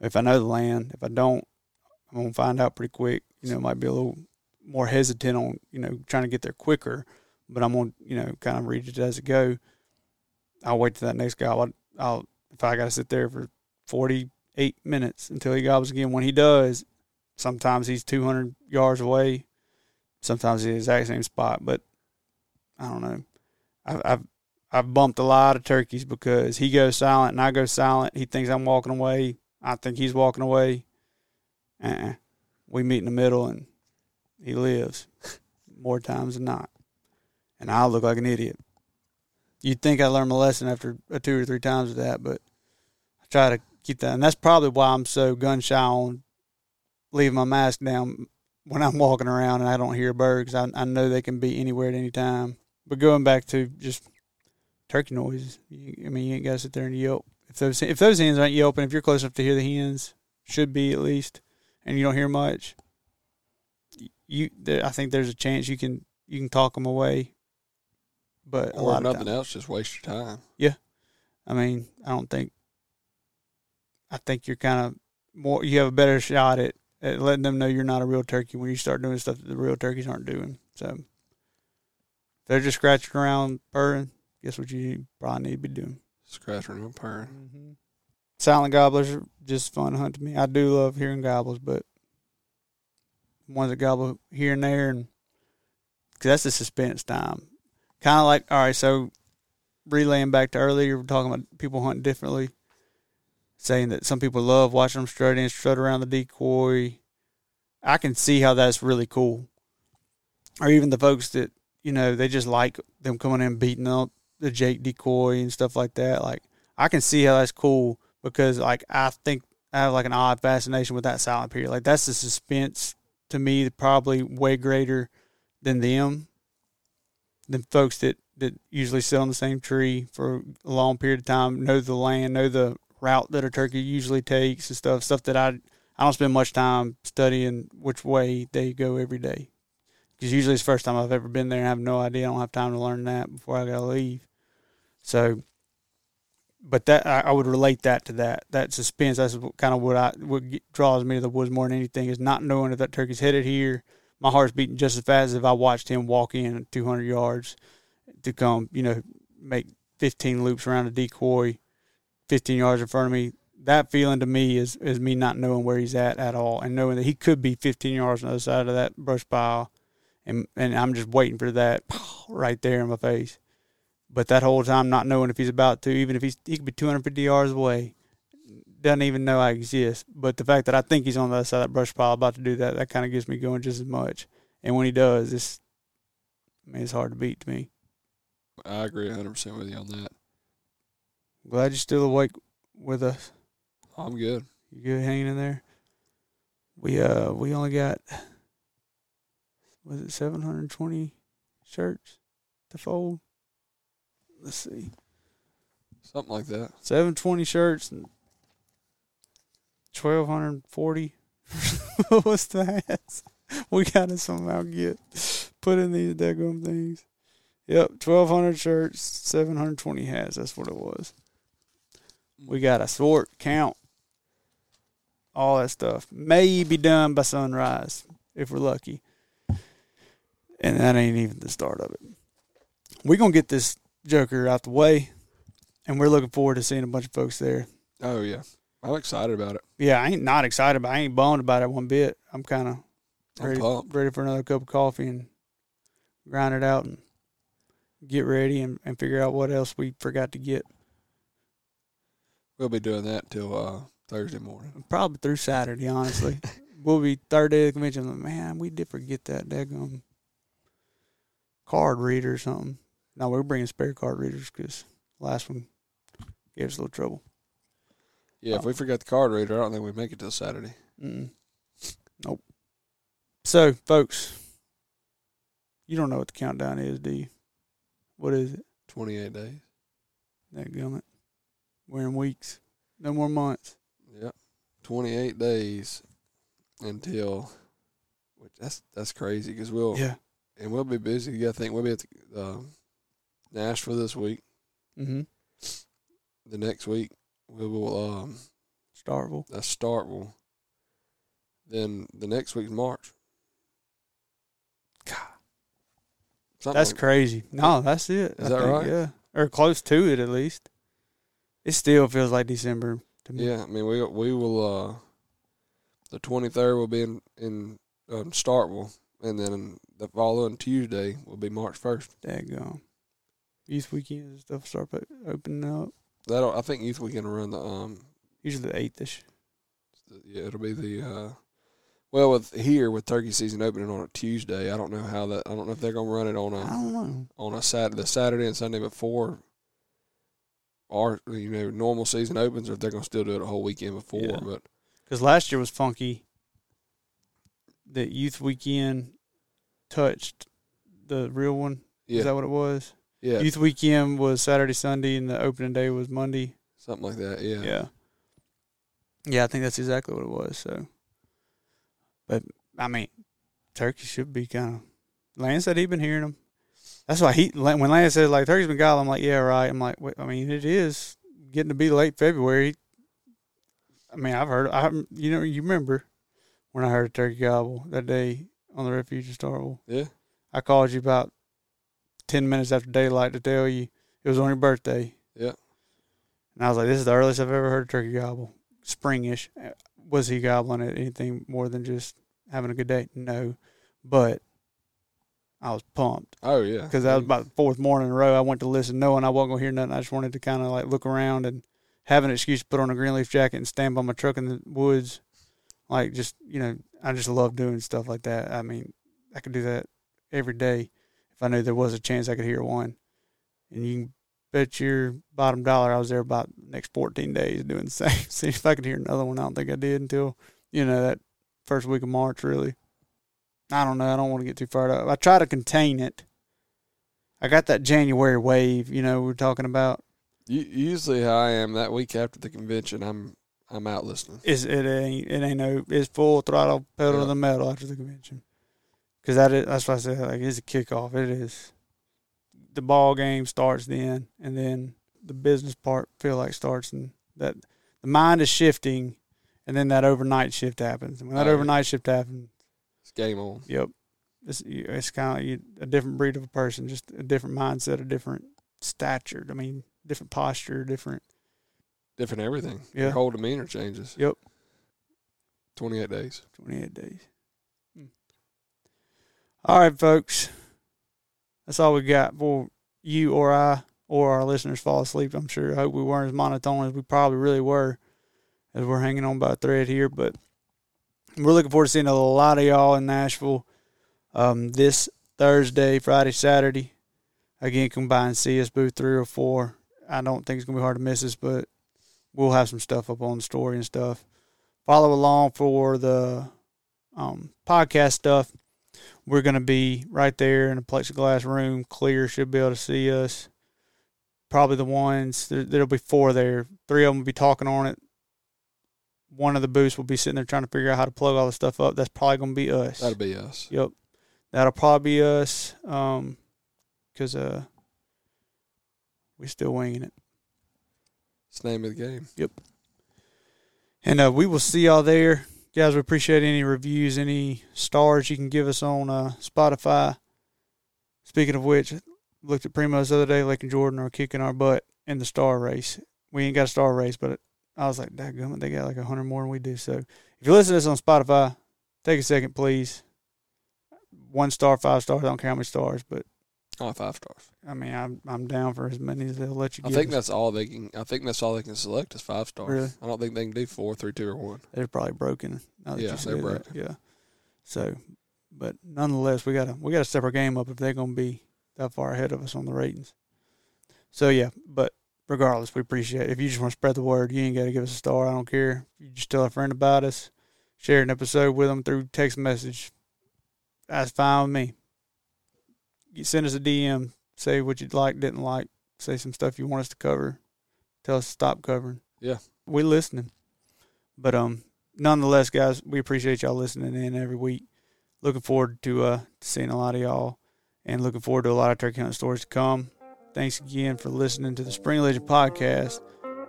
if I know the land. If I don't, I'm gonna find out pretty quick. You know, might be a little more hesitant on you know trying to get there quicker, but I'm gonna you know kind of read it as it go. I'll wait till that next guy. I'll, I'll if I got to sit there for 48 minutes until he gobbles again. When he does, sometimes he's 200 yards away. Sometimes the exact same spot, but I don't know. I've, I've I've bumped a lot of turkeys because he goes silent and I go silent. He thinks I'm walking away. I think he's walking away. Uh-uh. We meet in the middle, and he lives more times than not. And I look like an idiot. You'd think I learned my lesson after two or three times of that, but I try to keep that. And that's probably why I'm so gun shy on leaving my mask down when I'm walking around and I don't hear birds. I, I know they can be anywhere at any time. But going back to just turkey noises, I mean, you ain't got to sit there and yelp if those if those hens aren't yelping, if you're close enough to hear the hens, should be at least, and you don't hear much, you I think there's a chance you can you can talk them away. But or nothing else, just waste your time. Yeah, I mean, I don't think. I think you're kind of more. You have a better shot at, at letting them know you're not a real turkey when you start doing stuff that the real turkeys aren't doing. So, they're just scratching around purring, guess what you probably need to be doing. Scratching and purring. Mm-hmm. Silent gobblers are just fun to hunt to me. I do love hearing gobbles, but ones that gobble here and there, and cause that's the suspense time. Kind of like, all right, so relaying back to earlier, we're talking about people hunting differently, saying that some people love watching them strut in, strut around the decoy. I can see how that's really cool. Or even the folks that, you know, they just like them coming in beating up the Jake decoy and stuff like that. Like I can see how that's cool because like I think I have like an odd fascination with that silent period. Like that's the suspense to me probably way greater than them than folks that that usually sit on the same tree for a long period of time, know the land, know the route that a turkey usually takes and stuff. Stuff that I I don't spend much time studying which way they go every day because usually it's the first time I've ever been there and I have no idea. I don't have time to learn that before I gotta leave. So, but that I, I would relate that to that that suspense. That's kind of what I what draws me to the woods more than anything is not knowing if that turkey's headed here. My heart's beating just as fast as if I watched him walk in 200 yards to come, you know, make 15 loops around a decoy, 15 yards in front of me. That feeling to me is is me not knowing where he's at at all, and knowing that he could be 15 yards on the other side of that brush pile, and and I'm just waiting for that right there in my face. But that whole time, not knowing if he's about to, even if he's he could be 250 yards away, doesn't even know I exist. But the fact that I think he's on the other side of that brush pile about to do that, that kind of gets me going just as much. And when he does, it's I mean, it's hard to beat to me. I agree 100% with you on that. Glad you're still awake with us. I'm good. You good hanging in there? We uh we only got was it 720 shirts to fold? Let's see. Something like that. 720 shirts and 1240 what's the hats? We gotta somehow get put in these daggum things. Yep, 1200 shirts, 720 hats. That's what it was. We got to sort, count, all that stuff. May be done by sunrise if we're lucky. And that ain't even the start of it. We're going to get this Joker out the way, and we're looking forward to seeing a bunch of folks there. Oh, yeah. I'm excited about it. Yeah, I ain't not excited, but I ain't bummed about it one bit. I'm kind of ready, pumped. ready for another cup of coffee and grind it out and get ready and, and figure out what else we forgot to get. We'll be doing that till uh, Thursday morning. Probably through Saturday, honestly. we'll be third day of the convention. Like, man, we did forget that daggum card reader or something. No, we're bringing spare card readers because last one gave us a little trouble. Yeah, if we forgot the card reader, I don't think we make it till Saturday. Mm. Nope. So, folks, you don't know what the countdown is, do you? What is it? 28 days. That gummit. We're in weeks. No more months. Yep. 28 days until, which that's that's crazy because we'll Yeah. and we'll be busy. Yeah, I think we'll be at the, uh, Nashville this week. Mm-hmm. The next week we will um Starkville. that's Starkville. Then the next week's March. God. Something That's like- crazy. No, that's it. Is I that think, right? Yeah. Or close to it at least. It still feels like December to me. Yeah, I mean we we will uh the twenty third will be in in um, Starkville, and then the following Tuesday will be March first. Daggone. Youth weekends and stuff start opening up. That I think Youth Weekend will run the um Usually the eighth ish. yeah it'll be the uh well with here with turkey season opening on a Tuesday. I don't know how that I don't know if they're gonna run it on I a don't know. on a Saturday the Saturday and Sunday before our you know normal season opens or if they're gonna still do it a whole weekend before. Yeah. But Because last year was funky. The youth weekend touched the real one. Is that what it was? Yeah, Youth weekend was Saturday, Sunday, and the opening day was Monday. something like that. Yeah, Yeah. Yeah, I think that's exactly what it was. So, but I mean, Turkey should be kind of. Lance said he'd been hearing them. That's why he when Lance said like Turkey's been gobbled. I'm like, yeah, right. I'm like, wait, I mean, it is getting to be late February. I mean, I've heard. I you know you remember when I heard a turkey gobble that day on the refuge in Starkville. yeah. I called you about ten minutes after daylight to tell you it was on your birthday. Yeah. And I was like, "This is the earliest I've ever heard a turkey gobble, springish." Was he gobbling at anything more than just having a good day? No, but I was pumped Oh yeah, because that was about the fourth morning in a row. I went to listen, knowing I wasn't gonna hear nothing. I just wanted to kind of like look around and have an excuse to put on a green leaf jacket and stand by my truck in the woods. Like just you know, I just love doing stuff like that. I mean, I could do that every day if I knew there was a chance I could hear one. And you can bet your bottom dollar I was there about the next fourteen days doing the same. See if I could hear another one. I don't think I did until you know that first week of March. Really, I don't know. I don't want to get too far up. I try to contain it. I got that January wave, you know, we we're talking about. Usually how I am that week after the convention, I'm I'm out listening. Is it ain't it ain't no it's full throttle pedal to the metal after the convention. Because that is that's why I said like it's a kickoff. It is. The ball game starts then, and then the business part feel like starts, and that the mind is shifting, and then that overnight shift happens. And when that Oh, yeah. overnight shift happens, It's game on. Yep. It's it's kind of a different breed of a person, just a different mindset, a different stature. I mean, different posture, different. Different everything. Yeah. Your whole demeanor changes. Yep. 28 days. 28 days. All right, folks. That's all we got for you or I or our listeners fall asleep. I'm sure. I hope we weren't as monotone as we probably really were as we're hanging on by a thread here. But we're looking forward to seeing a lot of y'all in Nashville um, this Thursday, Friday, Saturday. Again, come by and see us, booth three or four. I don't think it's going to be hard to miss us, but we'll have some stuff up on the story and stuff follow along for the um, podcast stuff. We're going to be right there in a plexiglass room, clear, should be able to see us. Probably the ones, there, there'll be four there. Three of them will be talking on it. One of the booths will be sitting there trying to figure out how to plug all the stuff up. That's probably going to be us. That'll be us. Yep. That'll probably be us um, because uh, we're still winging it. It's the name of the game. Yep. And uh, we will see y'all there. Guys, we appreciate any reviews, any stars you can give us on uh, Spotify. Speaking of which, looked at Primos the other day. Lake and Jordan are kicking our butt in the star race. We ain't got a star race, but I was like, dadgummit, they got like hundred more than we do. So if you listen to this on Spotify, take a second, please. One star, five stars. I don't care how many stars, but Oh, five stars. I mean, I'm I'm down for as many as they'll let you. I think us. that's all they can. I think that's all they can select is five stars. Really? I don't think they can do four, three, two, or one. they're probably broken. Now that Yeah, they're that. Yeah. So, but nonetheless, we gotta we gotta step our game up if they're gonna be that far ahead of us on the ratings. So yeah, but regardless, we appreciate it. If you just want to spread the word, you ain't got to give us a star. I don't care. You just tell a friend about us, share an episode with them through text message. That's fine with me. You send us a DM, say what you'd like, didn't like, say some stuff you want us to cover. Tell us to stop covering. Yeah. we listening. But um, nonetheless, guys, we appreciate y'all listening in every week. Looking forward to uh seeing a lot of y'all, and looking forward to a lot of turkey hunting stories to come. Thanks again for listening to the Spring Legion podcast.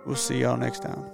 We'll see y'all next time.